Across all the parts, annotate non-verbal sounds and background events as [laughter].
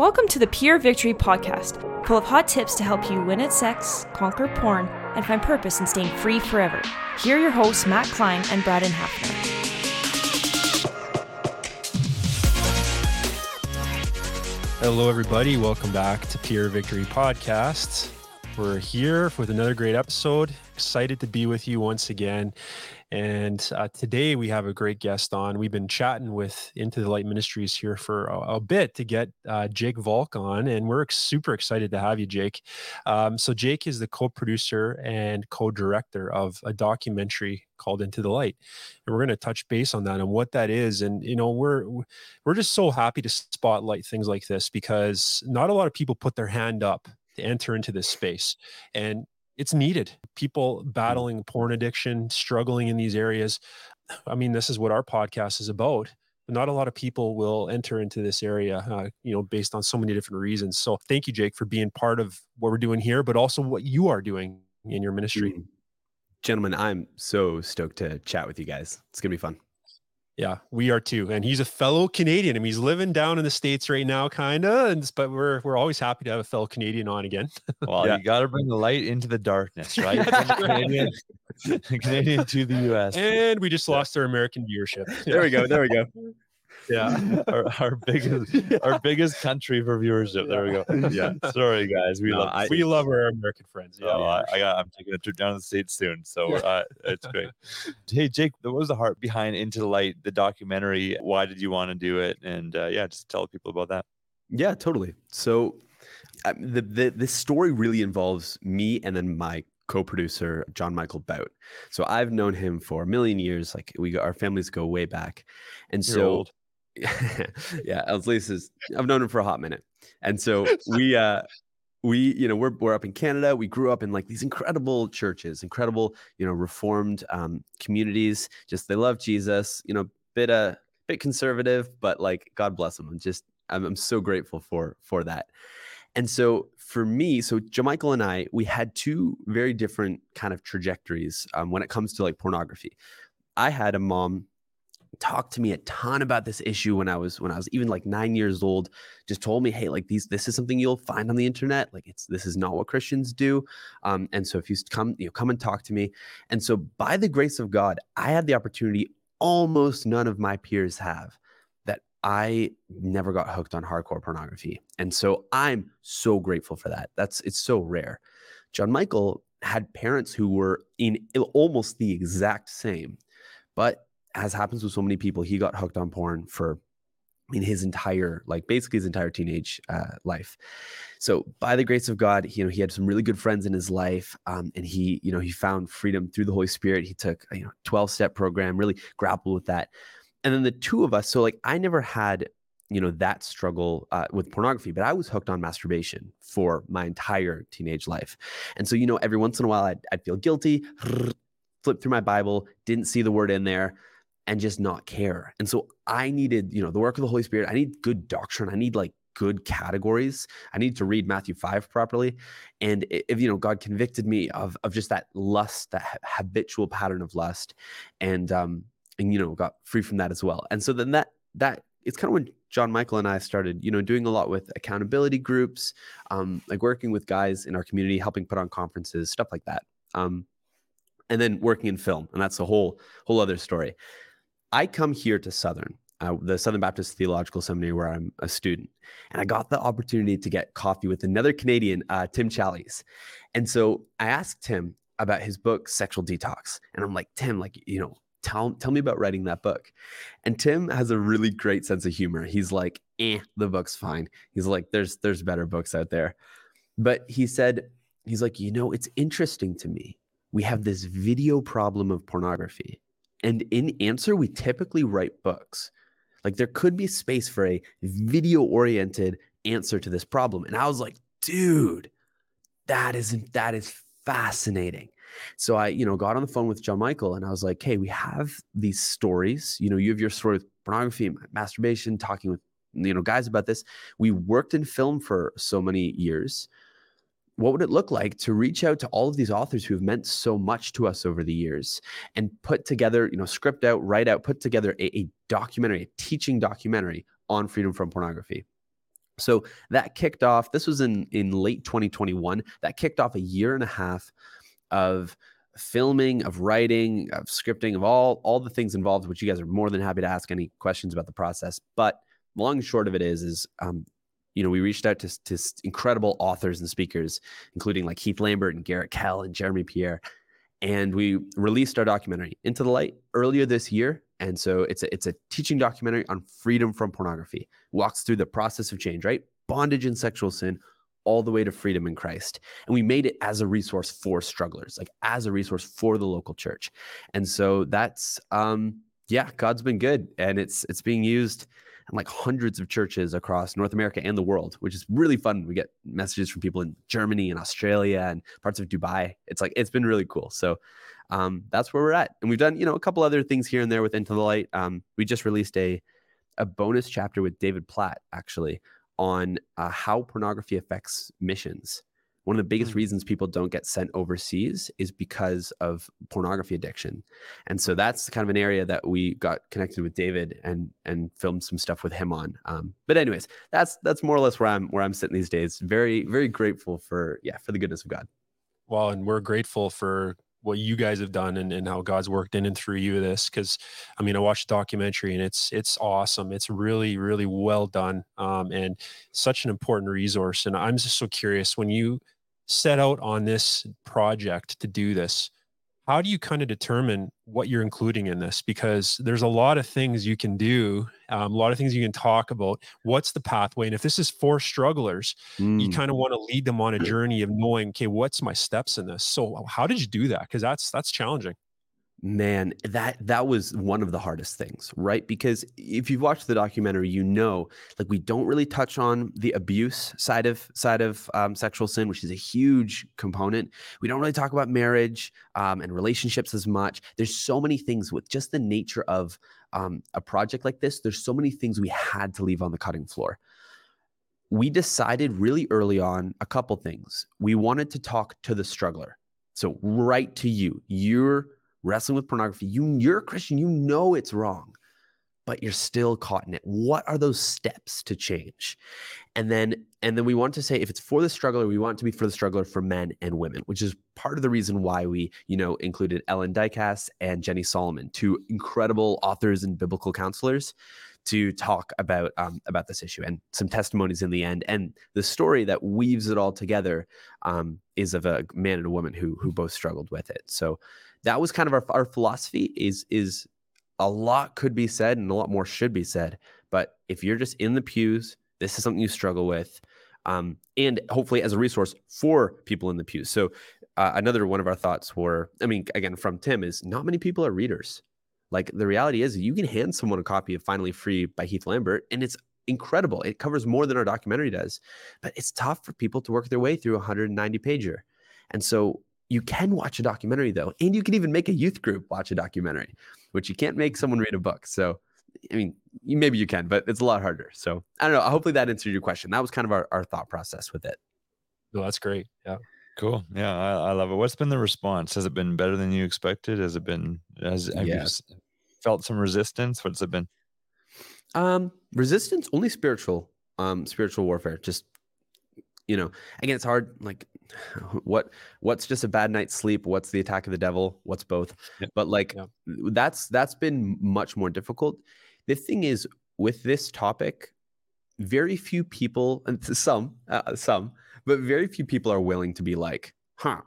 Welcome to the Pure Victory Podcast, full of hot tips to help you win at sex, conquer porn, and find purpose in staying free forever. Here are your hosts, Matt Klein and Braden Hafner. Hello, everybody. Welcome back to Pure Victory Podcast. We're here with another great episode. Excited to be with you once again. And uh, today we have a great guest on. We've been chatting with Into the Light Ministries here for a, a bit to get uh, Jake Valk on, and we're super excited to have you, Jake. Um, so, Jake is the co producer and co director of a documentary called Into the Light. And we're going to touch base on that and what that is. And, you know, we're, we're just so happy to spotlight things like this because not a lot of people put their hand up to enter into this space. And it's needed. People mm. battling porn addiction, struggling in these areas. I mean, this is what our podcast is about. But not a lot of people will enter into this area, uh, you know, based on so many different reasons. So, thank you, Jake, for being part of what we're doing here, but also what you are doing in your ministry. Mm. Gentlemen, I'm so stoked to chat with you guys. It's gonna be fun. Yeah, we are too. And he's a fellow Canadian. I mean, he's living down in the States right now, kind of. And but we're we're always happy to have a fellow Canadian on again. [laughs] Well, yeah. you got to bring the light into the darkness, right? [laughs] Canadian, [laughs] Canadian to the US. And we just lost our American viewership. There we go. There we go. Yeah, [laughs] our, our biggest our biggest country for viewership. There we go. Yeah, sorry guys, we no, love I, we love our American friends. Yeah, oh, I, I, got I'm taking a trip down to the states soon, so uh, it's great. [laughs] hey Jake, what was the heart behind Into the Light, the documentary? Why did you want to do it? And uh, yeah, just tell people about that. Yeah, totally. So uh, the, the this story really involves me and then my co-producer John Michael Bout. So I've known him for a million years. Like we our families go way back, and You're so old. [laughs] yeah, least is I've known him for a hot minute. And so we uh we you know we're we're up in Canada. We grew up in like these incredible churches, incredible, you know, reformed um communities. Just they love Jesus, you know, bit a uh, bit conservative, but like God bless them. I'm just I'm, I'm so grateful for for that. And so for me, so Jamichael and I, we had two very different kind of trajectories um, when it comes to like pornography. I had a mom talked to me a ton about this issue when I was when I was even like nine years old. Just told me, hey, like these, this is something you'll find on the internet. Like it's this is not what Christians do. Um, and so if you come, you know, come and talk to me. And so by the grace of God, I had the opportunity almost none of my peers have that I never got hooked on hardcore pornography. And so I'm so grateful for that. That's it's so rare. John Michael had parents who were in almost the exact same, but as happens with so many people, he got hooked on porn for I mean, his entire, like basically his entire teenage uh, life. So by the grace of God, you know, he had some really good friends in his life, um, and he, you know, he found freedom through the Holy Spirit. He took, you know, twelve step program, really grappled with that. And then the two of us, so like I never had, you know, that struggle uh, with pornography, but I was hooked on masturbation for my entire teenage life. And so, you know, every once in a while, I'd, I'd feel guilty, [laughs] flip through my Bible, didn't see the word in there and just not care. And so I needed, you know, the work of the Holy Spirit. I need good doctrine. I need like good categories. I need to read Matthew 5 properly. And if, you know, God convicted me of, of just that lust, that habitual pattern of lust and, um, and, you know, got free from that as well. And so then that, that it's kind of when John Michael and I started, you know, doing a lot with accountability groups, um, like working with guys in our community, helping put on conferences, stuff like that. Um, and then working in film, and that's a whole whole other story. I come here to Southern, uh, the Southern Baptist Theological Seminary, where I'm a student, and I got the opportunity to get coffee with another Canadian, uh, Tim Challies. And so I asked Tim about his book, Sexual Detox. And I'm like, Tim, like, you know, tell, tell me about writing that book. And Tim has a really great sense of humor. He's like, eh, the book's fine. He's like, there's, there's better books out there. But he said, he's like, you know, it's interesting to me. We have this video problem of pornography and in answer, we typically write books. Like there could be space for a video oriented answer to this problem. And I was like, dude, that isn't that is fascinating. So I, you know, got on the phone with John Michael and I was like, hey, we have these stories. You know, you have your story with pornography, masturbation, talking with, you know, guys about this. We worked in film for so many years what would it look like to reach out to all of these authors who have meant so much to us over the years and put together, you know, script out, write out, put together a, a documentary, a teaching documentary on freedom from pornography? So that kicked off. This was in in late 2021. That kicked off a year and a half of filming, of writing, of scripting, of all all the things involved. Which you guys are more than happy to ask any questions about the process. But long and short of it is, is um, you know, we reached out to, to incredible authors and speakers, including like Heath Lambert and Garrett Kell and Jeremy Pierre, and we released our documentary Into the Light earlier this year. And so it's a it's a teaching documentary on freedom from pornography. Walks through the process of change, right? Bondage and sexual sin, all the way to freedom in Christ. And we made it as a resource for strugglers, like as a resource for the local church. And so that's um yeah, God's been good and it's it's being used in like hundreds of churches across North America and the world, which is really fun. We get messages from people in Germany and Australia and parts of Dubai. It's like it's been really cool. So um, that's where we're at. And we've done, you know, a couple other things here and there with Into the Light. Um, we just released a a bonus chapter with David Platt actually on uh, how pornography affects missions. One of the biggest mm. reasons people don't get sent overseas is because of pornography addiction. And so that's kind of an area that we got connected with David and and filmed some stuff with him on. Um, but anyways, that's that's more or less where I'm where I'm sitting these days. Very very grateful for yeah for the goodness of God. Well, and we're grateful for what you guys have done and, and how God's worked in and through you this because I mean I watched the documentary and it's it's awesome it's really really well done um, and such an important resource and I'm just so curious when you set out on this project to do this how do you kind of determine what you're including in this? Because there's a lot of things you can do um, a lot of things you can talk about. What's the pathway? And if this is for strugglers mm. you kind of want to lead them on a journey of knowing okay what's my steps in this? So how did you do that? Because that's that's challenging man that that was one of the hardest things right? Because if you've watched the documentary you know like we don't really touch on the abuse side of side of um, sexual sin which is a huge component. We don't really talk about marriage um, and relationships as much. There's so many things with just the nature of um, a project like this there's so many things we had to leave on the cutting floor. We decided really early on a couple things. We wanted to talk to the struggler. So right to you. You're wrestling with pornography, you you're a Christian, you know it's wrong, but you're still caught in it. What are those steps to change? And then and then we want to say if it's for the struggler, we want to be for the struggler for men and women, which is part of the reason why we, you know, included Ellen Dykas and Jenny Solomon, two incredible authors and biblical counselors to talk about um, about this issue and some testimonies in the end. And the story that weaves it all together um, is of a man and a woman who who both struggled with it. So that was kind of our, our philosophy is is a lot could be said and a lot more should be said but if you're just in the pews this is something you struggle with um, and hopefully as a resource for people in the pews. So uh, another one of our thoughts were i mean again from tim is not many people are readers. Like the reality is you can hand someone a copy of finally free by heath lambert and it's incredible. It covers more than our documentary does but it's tough for people to work their way through a 190 pager. And so you can watch a documentary though, and you can even make a youth group watch a documentary, which you can't make someone read a book. So, I mean, maybe you can, but it's a lot harder. So, I don't know. Hopefully that answered your question. That was kind of our, our thought process with it. No, that's great. Yeah. Cool. Yeah, I, I, love it. What's been the response? Has it been better than you expected? Has it been? Has have yeah. you felt some resistance? What's it been? Um, resistance only spiritual. Um, spiritual warfare. Just you know, again, it's hard. Like, [sighs] what what's just a bad night's sleep? What's the attack of the devil? What's both? Yeah. But like, yeah. that's that's been much more difficult. The thing is, with this topic, very few people, and [laughs] some, uh, some, but very few people are willing to be like, huh.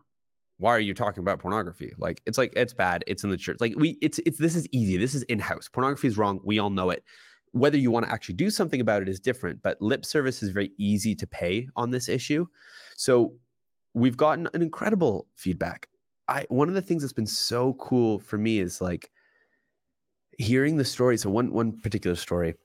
Why are you talking about pornography? Like it's like it's bad. It's in the church. Like we, it's it's this is easy. This is in house. Pornography is wrong. We all know it whether you want to actually do something about it is different, but lip service is very easy to pay on this issue. So we've gotten an incredible feedback. I one of the things that's been so cool for me is like hearing the story. So one one particular story,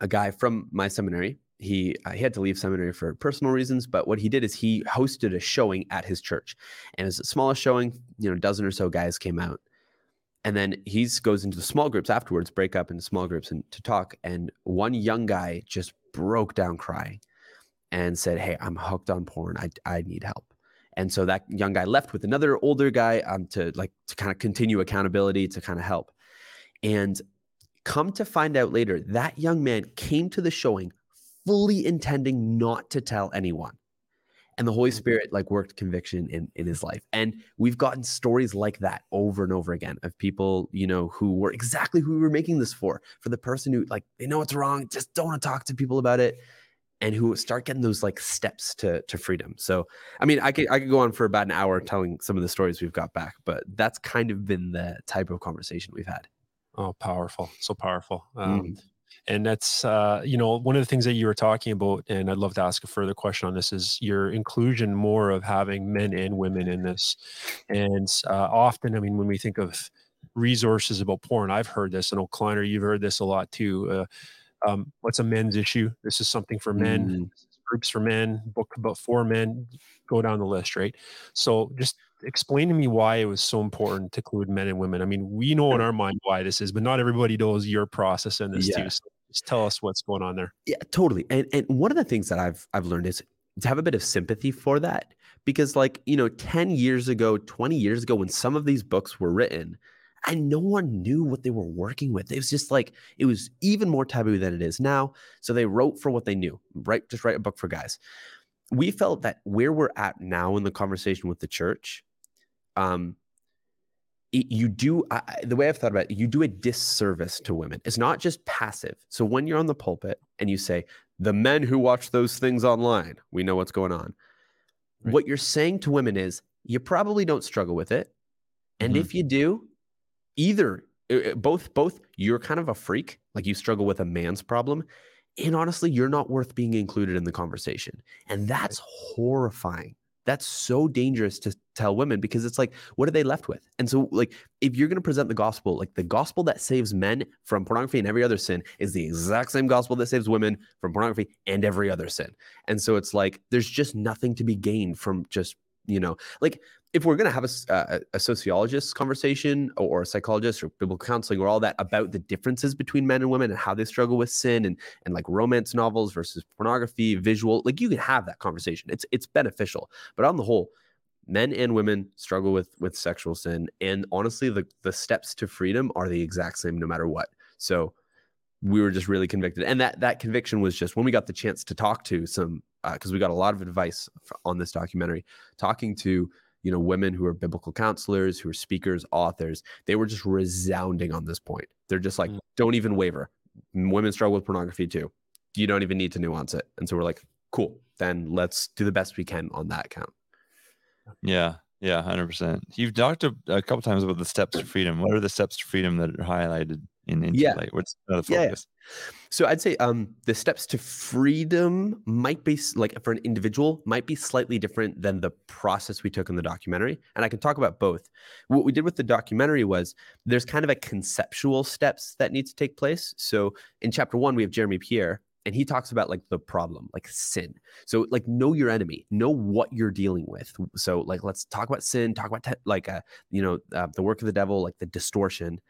a guy from my seminary, he uh, he had to leave seminary for personal reasons, but what he did is he hosted a showing at his church, and it was smallest showing. You know, a dozen or so guys came out, and then he goes into the small groups afterwards, break up into small groups and to talk. And one young guy just broke down crying and said, Hey, I'm hooked on porn. I, I need help. And so that young guy left with another older guy um, to like to kind of continue accountability to kind of help. And come to find out later, that young man came to the showing fully intending not to tell anyone. And the Holy Mhm. Spirit like worked conviction in, in his life. And we've gotten stories like that over and over again of people, you know, who were exactly who we were making this for. For the person who like they know it's wrong, just don't want to talk to people about it. And who start getting those like steps to to freedom. So I mean, I could I could go on for about an hour telling some of the stories we've got back, but that's kind of been the type of conversation we've had. Oh, powerful. So powerful. Mm. And that's, uh, you know, one of the things that you were talking about, and I'd love to ask a further question on this is your inclusion more of having men and women in this. And uh, often, I mean, when we think of resources about porn, I've heard this, and O'Connor, you've heard this a lot too. Uh, um, what's a men's issue? This is something for men. Mm. Groups for men. Book about for men. Go down the list, right? So just explain to me why it was so important to include men and women. I mean, we know in our mind why this is, but not everybody knows your process in this Yeah. too. So just tell us what's going on there. Yeah, totally. And and one of the things that I've I've learned is to have a bit of sympathy for that because like, you know, 10 years ago, 20 years ago when some of these books were written, and no one knew what they were working with. It was just like it was even more taboo than it is now. So they wrote for what they knew, right? Just write a book for guys. We felt that where we're at now in the conversation with the church, um, it- you do I, the way I've thought about it, you do a disservice to women. It's not just passive. So when you're on the pulpit and you say, the men who watch those things online, we know what's going on. Right. What you're saying to women is, you probably don't struggle with it. And Mhm. if you do, either uh, uh, both both you're kind of a freak, like you struggle with a man's problem, and honestly, you're not worth being included in the conversation. And that's horrifying. That's so dangerous to tell women because it's like, what are they left with? And so, like, if you're going to present the gospel, like the gospel that saves men from pornography and every other sin is the exact same gospel that saves women from pornography and every other sin. And so it's like, there's just nothing to be gained from just, you know, like if we're going to have a, uh, a, a sociologist conversation or, a psychologist or biblical counseling or all that about the differences between men and women and how they struggle with sin and and like romance novels versus pornography, visual, like you can have that conversation. It's it's beneficial. But on the whole, men and women struggle with with sexual sin and honestly the the steps to freedom are the exact same no matter what. So we were just really convicted and that that conviction was just when we got the chance to talk to some because we got a lot of advice on this documentary talking to you know women who are biblical counselors who are speakers authors they were just resounding on this point. They're just like Mm. don't even waver. Women struggle with pornography too. You don't even need to nuance it. And so we're like cool. Then let's do the best we can on that count. Yeah, yeah, hundred percent. You've talked a, a couple times about the steps to freedom. What are the steps to freedom that are highlighted in Into Yeah. What's the Yeah, yeah. focus? So I'd say um, the steps to freedom might be like for an individual might be slightly different than the process we took in the documentary, and I can talk about both. What we did with the documentary was there's kind of a conceptual steps that need to take place. So in chapter one, we have Jeremy Pierre, and he talks about like the problem, like sin. So like know your enemy, know what you're dealing with. So like let's talk about sin, talk about te- like uh, you know uh, the work of the devil, like the distortion,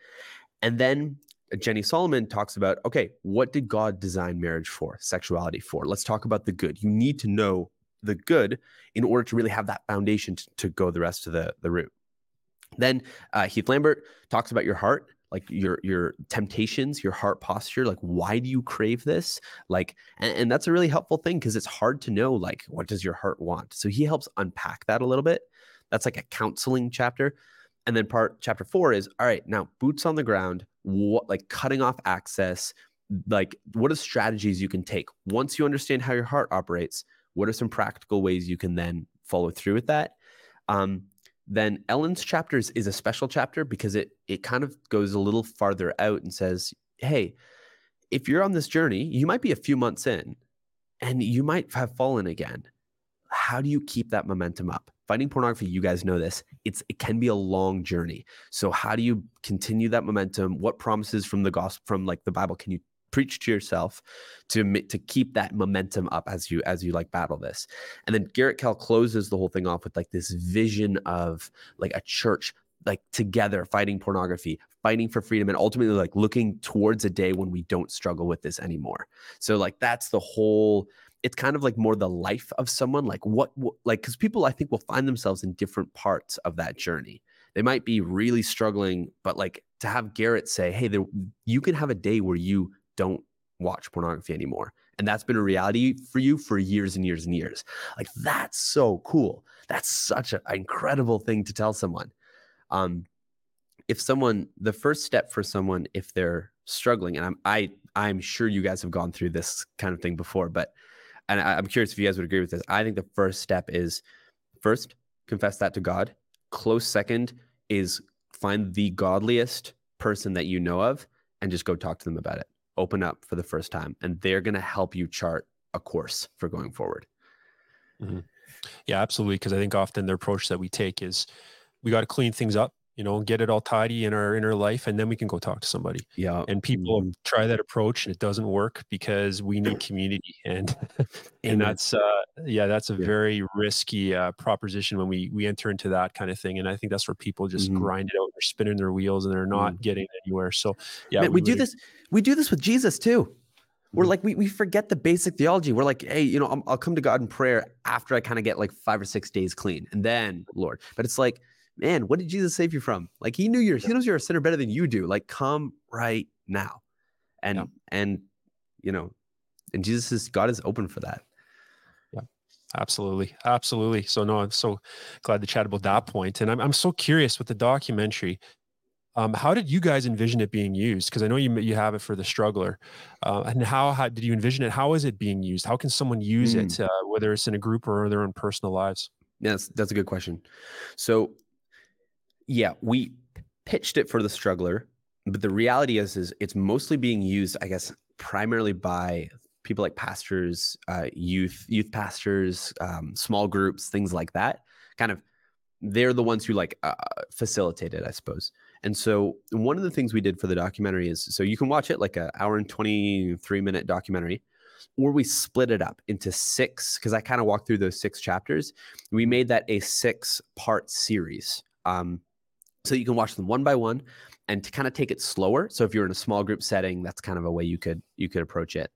and then Jenny Solomon talks about okay, what did God design marriage for, sexuality for? Let's talk about the good. You need to know the good in order to really have that foundation to, to go the rest of the, the route. Then uh, Heath Lambert talks about your heart, like your your temptations, your heart posture. Like, why do you crave this? Like, and, and that's a really helpful thing because it's hard to know like what does your heart want. So he helps unpack that a little bit. That's like a counseling chapter. And then part chapter four is all right, now boots on the ground, what like cutting off access, like what are strategies you can take once you understand how your heart operates? What are some practical ways you can then follow through with that? Um, then Ellen's chapters is a special chapter because it it kind of goes a little farther out and says, hey, if you're on this journey, you might be a few months in and you might have fallen again. How do you keep that momentum up? Fighting pornography, you guys know this. It's it can be a long journey. So how do you continue that momentum? What promises from the gospel from like the Bible can you preach to yourself to to keep that momentum up as you as you like battle this? And then Garrett Kell closes the whole thing off with like this vision of like a church like together fighting pornography, fighting for freedom, and ultimately like looking towards a day when we don't struggle with this anymore. So like that's the whole. It's kind of like more the life of someone, like what, what like because people I think will find themselves in different parts of that journey. They might be really struggling, but like to have Garrett say, "Hey, there, you can have a day where you don't watch pornography anymore." And that's been a reality for you for years and years and years. Like that's so cool. That's such an incredible thing to tell someone. Um, if someone, the first step for someone, if they're struggling, and I'm I I'm sure you guys have gone through this kind of thing before, but and I, I'm curious if you guys would agree with this. I think the first step is first confess that to God. Close second is find the godliest person that you know of and just go talk to them about it. Open up for the first time, and they're going to help you chart a course for going forward. Mm-hmm. Yeah, absolutely. Because I think often the approach that we take is we got to clean things up, you know, get it all tidy in our inner life, and then we can go talk to somebody. Yeah. And people Mhm. try that approach, and it doesn't work because we need community, [laughs] and and that's uh, yeah, that's a Yeah. very risky uh, proposition when we we enter into that kind of thing. And I think that's where people just Mhm. grind it out. They're spinning their wheels, and they're not getting anywhere. So yeah, Man, we, do would- this. We do this with Jesus too. We're Mhm. like we, we forget the basic theology. We're like, hey, you know, I'm, I'll come to God in prayer after I kind of get like five or six days clean, and then Lord. But it's like, man, what did Jesus save you from? Like He knew you're He knows you're a sinner better than you do. Like, come right now, and Yeah. and you know, and Jesus is God is open for that. Yeah, Absolutely. Absolutely. So no, I'm so glad to chat about that point. And I'm I'm so curious with the documentary. Um, how did you guys envision it being used? Because I know you you have it for the struggler, uh, and how, how did you envision it? How is it being used? How can someone use it, uh, whether it's in a group or their own personal lives? Yes, that's a good question. So, yeah, we pitched it for the struggler, but the reality is, is it's mostly being used, I guess, primarily by people like pastors, uh, youth, youth pastors, um, small groups, things like that. Kind of, they're the ones who like uh, facilitate it, I suppose. And so, one of the things we did for the documentary is, so you can watch it like an hour and twenty three minute documentary, or we split it up into six because I kind of walked through those six chapters we made that a six part series um, so you can watch them one by one and to kind of take it slower. So if you're in a small group setting that's kind of a way you could you could approach it.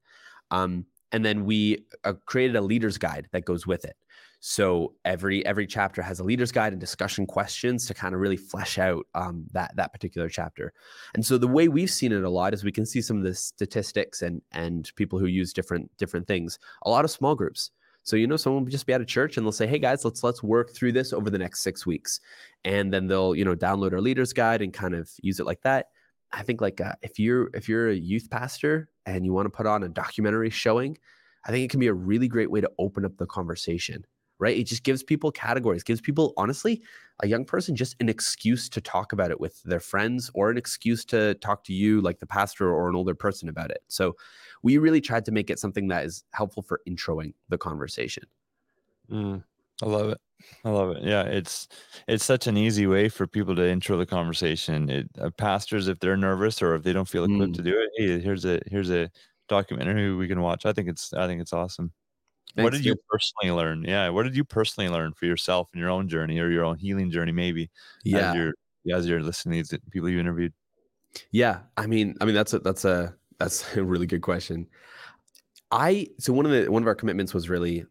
Um, and then we uh, created a leader's guide that goes with it. So every every chapter has a leader's guide and discussion questions to kind of really flesh out um, that that particular chapter. And so the way we've seen it a lot is we can see some of the statistics and and people who use different different things. A lot of small groups so you know, someone will just be at a church and they'll say, "Hey guys, let's let's work through this over the next six weeks," and then they'll you know download our leaders guide and kind of use it like that. I think like uh, if you're if you're a youth pastor and you want to put on a documentary showing, I think it can be a really great way to open up the conversation. Right? It just gives people categories, gives people honestly a young person just an excuse to talk about it with their friends or an excuse to talk to you like the pastor or an older person about it. So we really tried to make it something that is helpful for introing the conversation. Mm, I love it. I love it. Yeah, it's it's such an easy way for people to intro the conversation. It, uh, pastors, if they're nervous or if they don't feel equipped Mm. to do it, hey, here's a here's a documentary we can watch. I think it's I think it's awesome. What Thanks, did you dude. personally learn? Yeah, what did you personally learn for yourself in your own journey or your own healing journey? Maybe Yeah, as you're as you're listening to people you interviewed. yeah. I mean, I mean that's a that's a that's [laughs] a really good question. I so one of the one of our commitments was really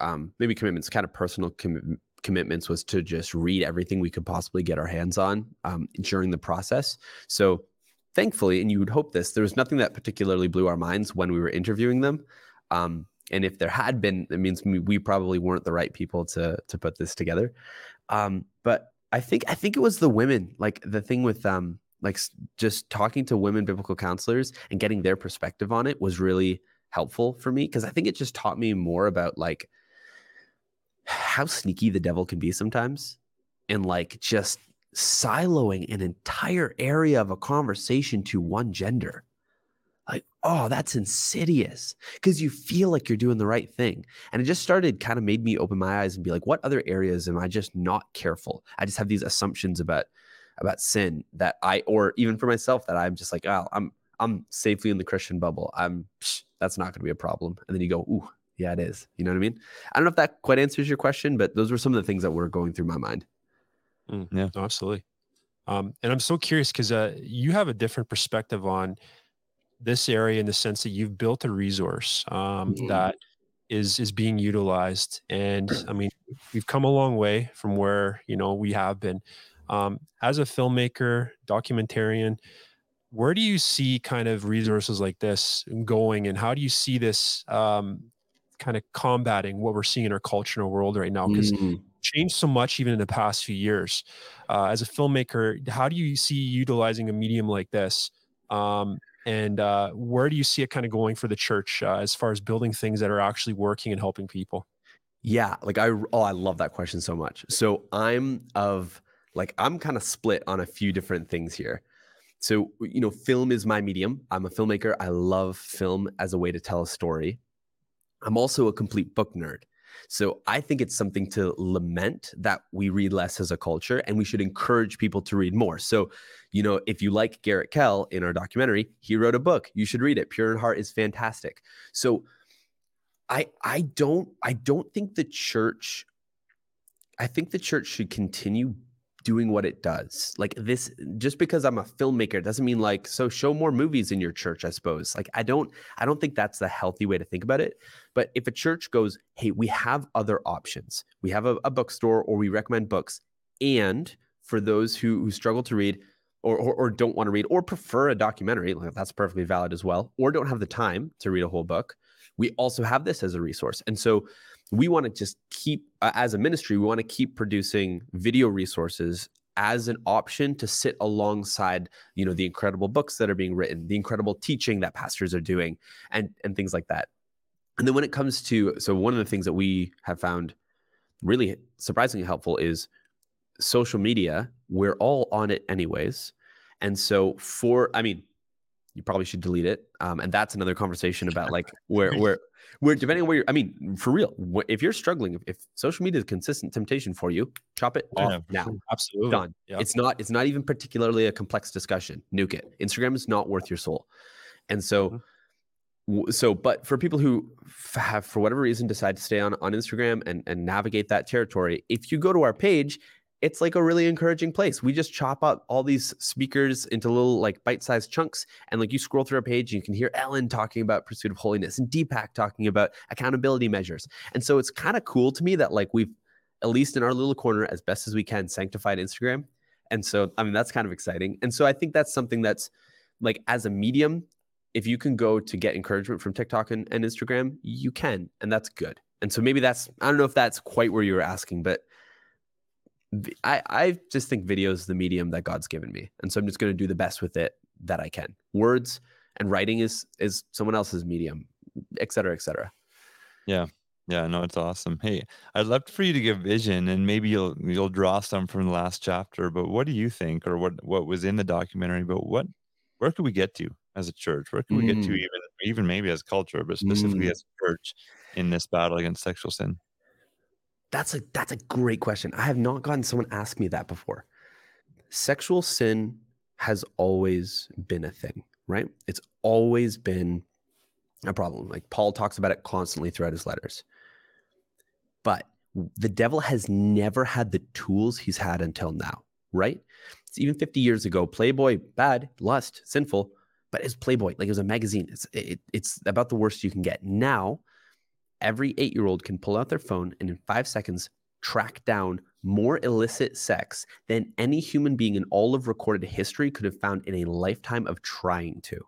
um maybe commitments kind of personal commi- commitments was to just read everything we could possibly get our hands on um, during the process. So thankfully, and you would hope this, there was nothing that particularly blew our minds when we were interviewing them. Um, and if there had been, it means we, probably weren't the right people to to put this together. Um, but I think I think it was the women, like the thing with um, like just talking to women biblical counselors and getting their perspective on it was really helpful for me because I think it just taught me more about like how sneaky the devil can be sometimes and like just siloing an entire area of a conversation to one gender. Like, oh, that's insidious because you feel like you're doing the right thing. And it just started kind of made me open my eyes and be like, what other areas am I just not careful? I just have these assumptions about about sin that I or even for myself that I'm just like, oh, I'm I'm safely in the Christian bubble. I'm psh, that's not going to be a problem. And then you go, ooh, yeah, it is. You know what I mean? I don't know if that quite answers your question, but those were some of the things that were going through my mind. mm, Yeah. no, absolutely. Um, and I'm so curious because uh, you have a different perspective on this area in the sense that you've built a resource um, Mhm. that is is being utilized, and [clears throat] I mean we've come a long way from where you know we have been. Um, as a filmmaker, documentarian, where do you see kind of resources like this going and how do you see this um, kind of combating what we're seeing in our culture and our world right now because Mm. changed so much even in the past few years uh, as a filmmaker how do you see utilizing a medium like this um, and uh, where do you see it kind of going for the church uh, as far as building things that are actually working and helping people Yeah, like I oh I love that question so much. So I'm of like I'm kind of split on a few different things here. So you know, film is my medium. I'm a filmmaker. I love film as a way to tell a story. I'm also a complete book nerd. So I think it's something to lament that we read less as a culture and we should encourage people to read more. So, you know, if you like Garrett Kell in our documentary, he wrote a book. You should read it. Pure in Heart is fantastic. So I I don't I don't think the church I think the church should continue doing what it does. Like this just because I'm a filmmaker doesn't mean like so show more movies in your church I suppose. Like I don't I don't think that's the healthy way to think about it. But if a church goes, "Hey, we have other options. We have a, a bookstore or we recommend books and for those who who struggle to read or, or, or don't want to read or prefer a documentary, like that's perfectly valid as well, or don't have the time to read a whole book, we also have this as a resource. And so we want to just keep, uh, as a ministry, we want to keep producing video resources as an option to sit alongside, you know, the incredible books that are being written, the incredible teaching that pastors are doing, and and things like that. And then when it comes to, so one of the things that we have found really surprisingly helpful is social media. We're all on it anyways, and so for, I mean, you probably should delete it. Um, and that's another conversation about like [laughs] where where where depending on where you're. I mean, for real, if you're struggling, if, social media is a consistent temptation for you, chop it off for now. sure. absolutely Done. Yeah. It's not. It's not even particularly a complex discussion. Nuke it. Instagram is not worth your soul. And so, Mhm. so, but for people who have, for whatever reason, decide to stay on on Instagram and and navigate that territory, if you go to our page, it's like a really encouraging place. We just chop up all these speakers into little like bite-sized chunks, and like you scroll through a page, and you can hear Ellen talking about pursuit of holiness and Deepak talking about accountability measures. And so it's kind of cool to me that like we've at least in our little corner as best as we can sanctified Instagram. And so I mean that's kind of exciting. And so I think that's something that's like as a medium, if you can go to get encouragement from TikTok and, and Instagram, you can, and that's good. And so maybe that's I don't know if that's quite where you were asking, but I I just think video is the medium that God's given me, and so I'm just going to do the best with it that I can. Words and writing is is someone else's medium, et cetera, et cetera. Yeah, Yeah, no, it's awesome. Hey, I'd love for you to give vision, and maybe you'll you'll draw some from the last chapter. But what do you think, or what what was in the documentary? But what where could we get to as a church? Where can we get to Mm. even even maybe as culture, but specifically Mm. as a church in this battle against sexual sin? That's a that's a great question. I have not gotten someone ask me that before. Sexual sin has always been a thing, right? It's always been a problem. Like Paul talks about it constantly throughout his letters. But the devil has never had the tools he's had until now, right? It's even 50 years ago, Playboy, bad, lust, sinful, but it's Playboy, like it was a magazine. It's it, it's about the worst you can get. Now, every eight year old can pull out their phone and in five seconds track down more illicit sex than any human being in all of recorded history could have found in a lifetime of trying to.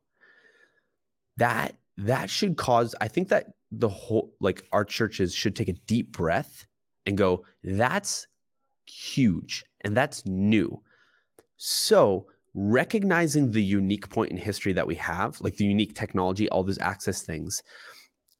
That that should cause, I think that the whole like our churches should take a deep breath and go, that's huge and that's new. So recognizing the unique point in history that we have, like the unique technology, all those access things,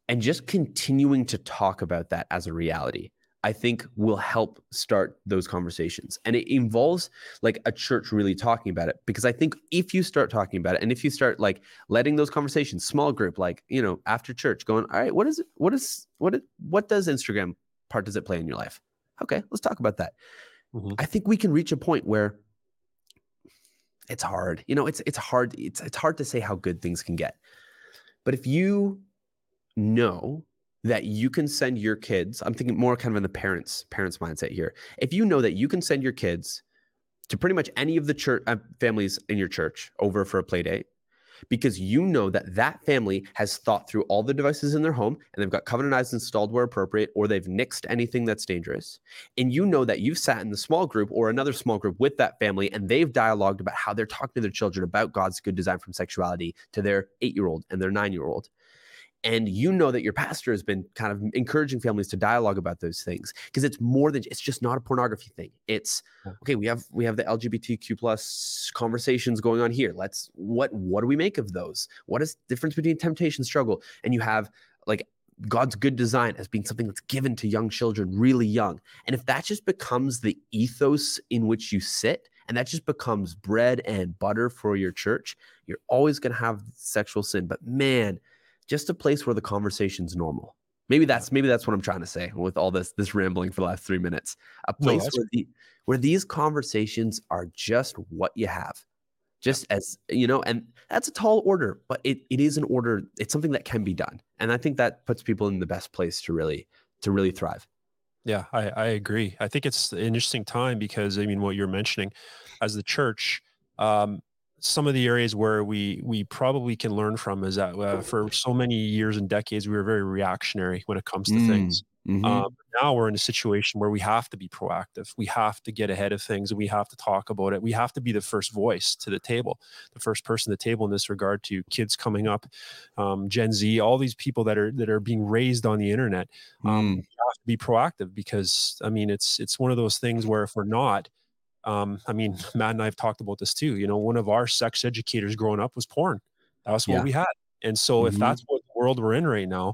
and just continuing to talk about that as a reality i think will help start those conversations. And it involves like a church really talking about it. Because i think if you start talking about it and if you start like letting those conversations small group like you know after church going all right what is it what is what what does instagram part does it play in your life? Okay let's talk about that. Mhm. i think we can reach a point where it's hard. You know it's it's hard it's it's hard to say how good things can get. But if you know that you can send your kids i'm thinking more kind of in the parents parents mindset here. If you know that you can send your kids to pretty much any of the church uh, families in your church over for a play date because you know that that family has thought through all the devices in their home and they've got covenant eyes installed where appropriate or they've nixed anything that's dangerous and you know that you've sat in the small group or another small group with that family and they've dialogued about how they're talking to their children about god's good design from sexuality to their eight year old and their nine year old and you know that your pastor has been kind of encouraging families to dialogue about those things because it's more than it's just not a pornography thing. It's okay we have we have the lgbtq plus conversations going on here. Let's what what do we make of those? What is the difference between temptation struggle? And you have like god's good design as being something that's given to young children really young. And if that just becomes the ethos in which you sit and that just becomes bread and butter for your church you're always going to have sexual sin. But man just a place where the conversation's normal. Maybe that's maybe that's what I'm trying to say with all this this rambling for the last three minutes. A place no, where the where these conversations are just what you have, just as you know, and that's a tall order, but it it is an order. It's something that can be done, and I think that puts people in the best place to really to really thrive. Yeah, I, I agree. I think it's an interesting time because I mean, what you're mentioning, as the church, um, some of the areas where we we probably can learn from is that uh, for so many years and decades we were very reactionary when it comes to mm, things. Mm-hmm. Um, now we're in a situation where we have to be proactive. We have to get ahead of things, and we have to talk about it. We have to be the first voice to the table, the first person to the table in this regard to kids coming up, um, Gen Z, all these people that are that are being raised on the internet. Um, mm. have to be proactive because I mean it's it's one of those things where if we're not, um, I mean, [laughs] Matt and I have talked about this too. You know, one of our sex educators growing up was porn. That was what yeah. we had. And so, mm-hmm. if that's what the world we're in right now,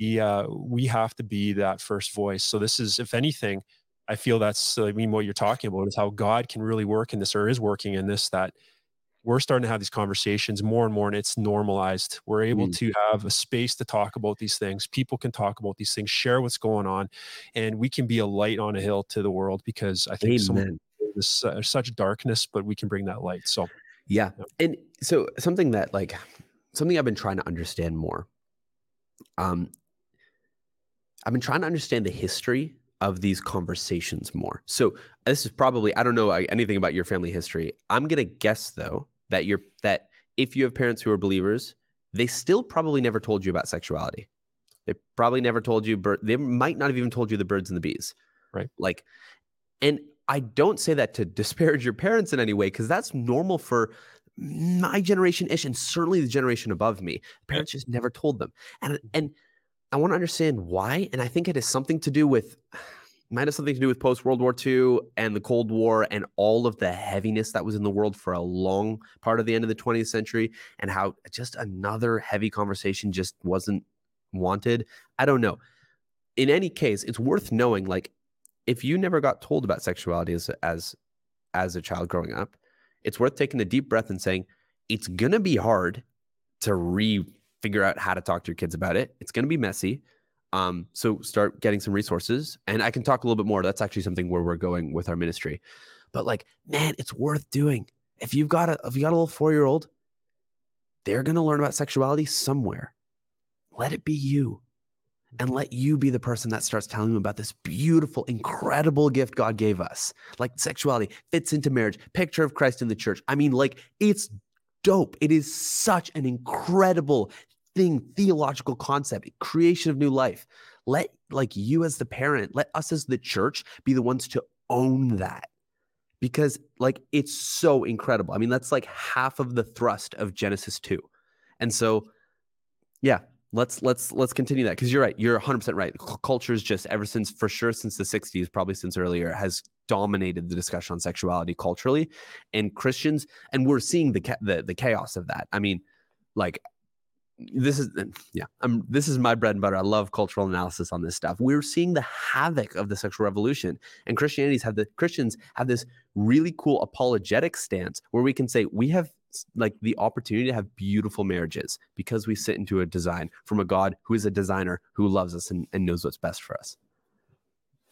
we uh, we have to be that first voice. So this is, if anything, I feel that's I mean what you're talking about is how God can really work in this or is working in this that we're starting to have these conversations more and more and it's normalized we're able mm. to have a space to talk about these things people can talk about these things share what's going on and we can be a light on a hill to the world because i think Amen this uh, such darkness, but we can bring that light. So, yeah. yeah. And so something that like something I've been trying to understand more. Um, I've been trying to understand the history of these conversations more. So this is probably I don't know anything about your family history. I'm gonna guess though that you're that if you have parents who are believers, they still probably never told you about sexuality. They probably never told you. They might not have even told you the birds and the bees. Right. Like, and I don't say that to [laughs] disparage your parents in any way because that's normal for my generation ish and certainly the generation above me. Parents just never told them. And mm-hmm. and I want to understand why. And I think it has something to do with [sighs] might have something to do with post World War II and the Cold War and all of the heaviness that was in the world for a long part of the end of the 20th century and how just another heavy conversation just wasn't wanted. I don't know. In any case, it's worth knowing like if you never got told about sexuality as as as a child growing up, it's worth taking a deep breath and saying it's gonna be hard to re figure out how to talk to your kids about it. It's gonna be messy. Um, so start getting some resources, and I can talk a little bit more. That's actually something where we're going with our ministry. But like, man, it's worth doing. If you've got a if you got a little four year old, they're gonna learn about sexuality somewhere. Let it be you and let you be the person that starts telling them about this beautiful, incredible gift God gave us. Like sexuality fits into marriage, picture of Christ in the church. I mean, like it's dope. It is such an incredible thing, theological concept, creation of new life. Let like you as the parent, let us as the church be the ones to own that. Because like it's so incredible. I mean, that's like half of the thrust of Genesis 2. And so yeah, let's let's let's continue that because you're right you're 100% right. Culture is just ever since for sure since the 60s probably since earlier has dominated the discussion on sexuality culturally. And christians and we're seeing the the, the chaos of that. I mean like this is yeah I'm, this is my bread and butter. I love cultural analysis on this stuff. We're seeing the havoc of the sexual revolution and christianity's have the christians have this really cool apologetic stance where we can say we have like the opportunity to have beautiful marriages because we sit into a design from a God who is a designer who loves us and, and knows what's best for us.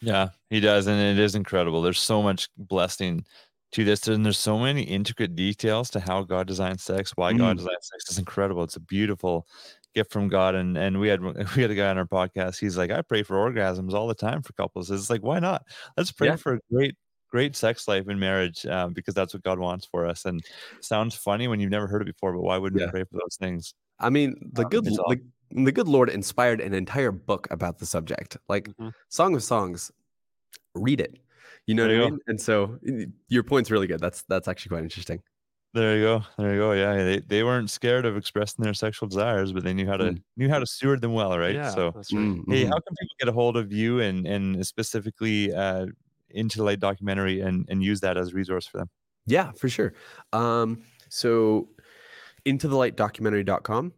Yeah, he does. And it is incredible. There's so much blessing to this. And there's so many intricate details to how God designed sex, why mm. God designed sex. It's incredible. It's a beautiful gift from God. And and we had [laughs] we had a guy on our podcast. He's like, I pray for orgasms all the time for couples. It's like, why not? Let's pray yeah. for a great great sex life in marriage um, because that's what God wants for us. And sounds funny when you've never heard it before, but why wouldn't Yeah. we pray for those things? I mean, the Um, good the, the good Lord inspired an entire book about the subject. Like Mhm. Song of Songs, read it. You know There what you I mean? And so your point's really good. That's that's actually quite interesting. There you go. There you go. Yeah, they, they weren't scared of expressing their sexual desires, but they knew how to Mm. knew how to steward them well, right? Yeah, So that's right. Mm, Hey, mhm. how can people get a hold of you and and specifically uh, into the light documentary and and use that as a resource for them? Yeah, for sure. Um, so into the light documentary.com.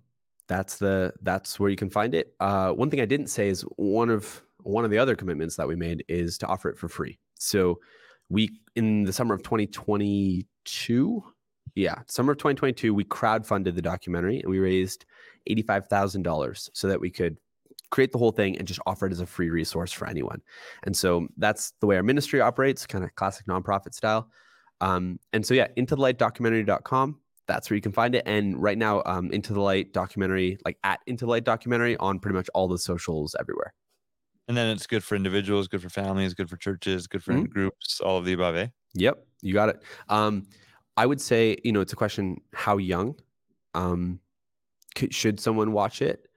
That's the that's where you can find it. Uh, one thing I didn't say is one of one of the other commitments that we made is to offer it for free. So we in the summer of 2022, yeah, summer of 2022, we crowdfunded the documentary and we raised $85,000 so that we could create the whole thing and just offer it as a free resource for anyone. And so that's the way our ministry operates, kind of classic nonprofit style. Um, and so, yeah, into the light documentary.com. That's where you can find it. And right now, um, Into the Light documentary, like at Into the Light documentary on pretty much all the socials everywhere. And then it's good for individuals, good for families, good for churches, good for Mhm. groups, all of the above, eh? Yep, you got it. Um, I would say, you know, it's a question how young um, should someone watch it?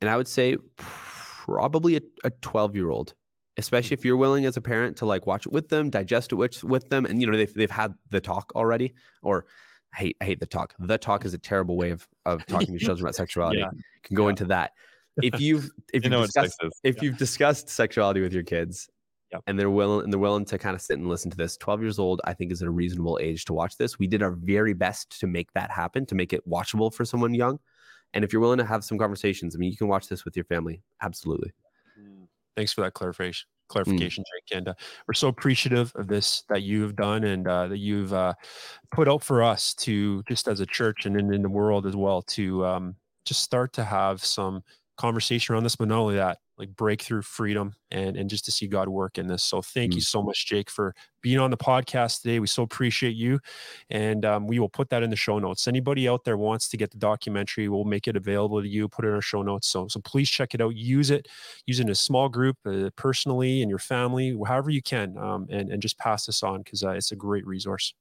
And I would say probably a, a 12 year old, especially if you're willing as a parent to like watch it with them, digest it with, with them. And, you know, they've, they've had the talk already, or I hate, I hate the talk. The talk is a terrible way of, of [laughs] talking to children about sexuality. Yeah. Can go Yeah. into that. [laughs] If you've, if You you've know discussed, is. if you've discussed sexuality with your kids Yep. and they're willing and they're willing to kind of sit and listen to this 12 years old i think is a reasonable age to watch this we did our very best to make that happen to make it watchable for someone young and if you're willing to have some conversations i mean you can watch this with your family. Absolutely. Thanks for that clarification. Clarification, Jake, and uh, we're so appreciative of this that you've done and uh, that you've uh, put out for us to just as a church and in, in the world as well to um, just start to have some conversation around this, but not only that, like breakthrough freedom and and just to see God work in this. So thank you so much, Jake, for being on the podcast today. We so appreciate you, and um, we will put that in the show notes. Anybody out there wants to get the documentary, we'll make it available to you. Put it in our show notes. So so please check it out. Use it. Use it in a small group, uh, personally, in your family, however you can, um, and and just pass this on because uh, it's a great resource.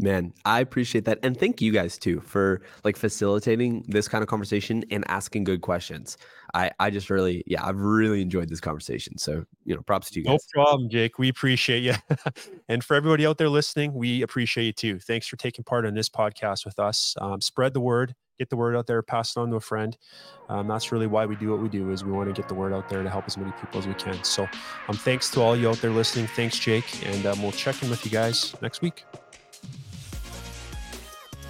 Man i appreciate that and thank you guys too for like facilitating this kind of conversation and asking good questions i i just really yeah i've really enjoyed this conversation so you know props to you guys. No problem, Jake. We appreciate you. [laughs] and for everybody out there listening, we appreciate you too. Thanks for taking part in this podcast with us. Um, spread the word, get the word out there, pass it on to a friend. Um, that's really why we do what we do is we want to get the word out there to help as many people as we can. So um, thanks to all you out there listening. Thanks, Jake. And um, we'll check in with you guys next week.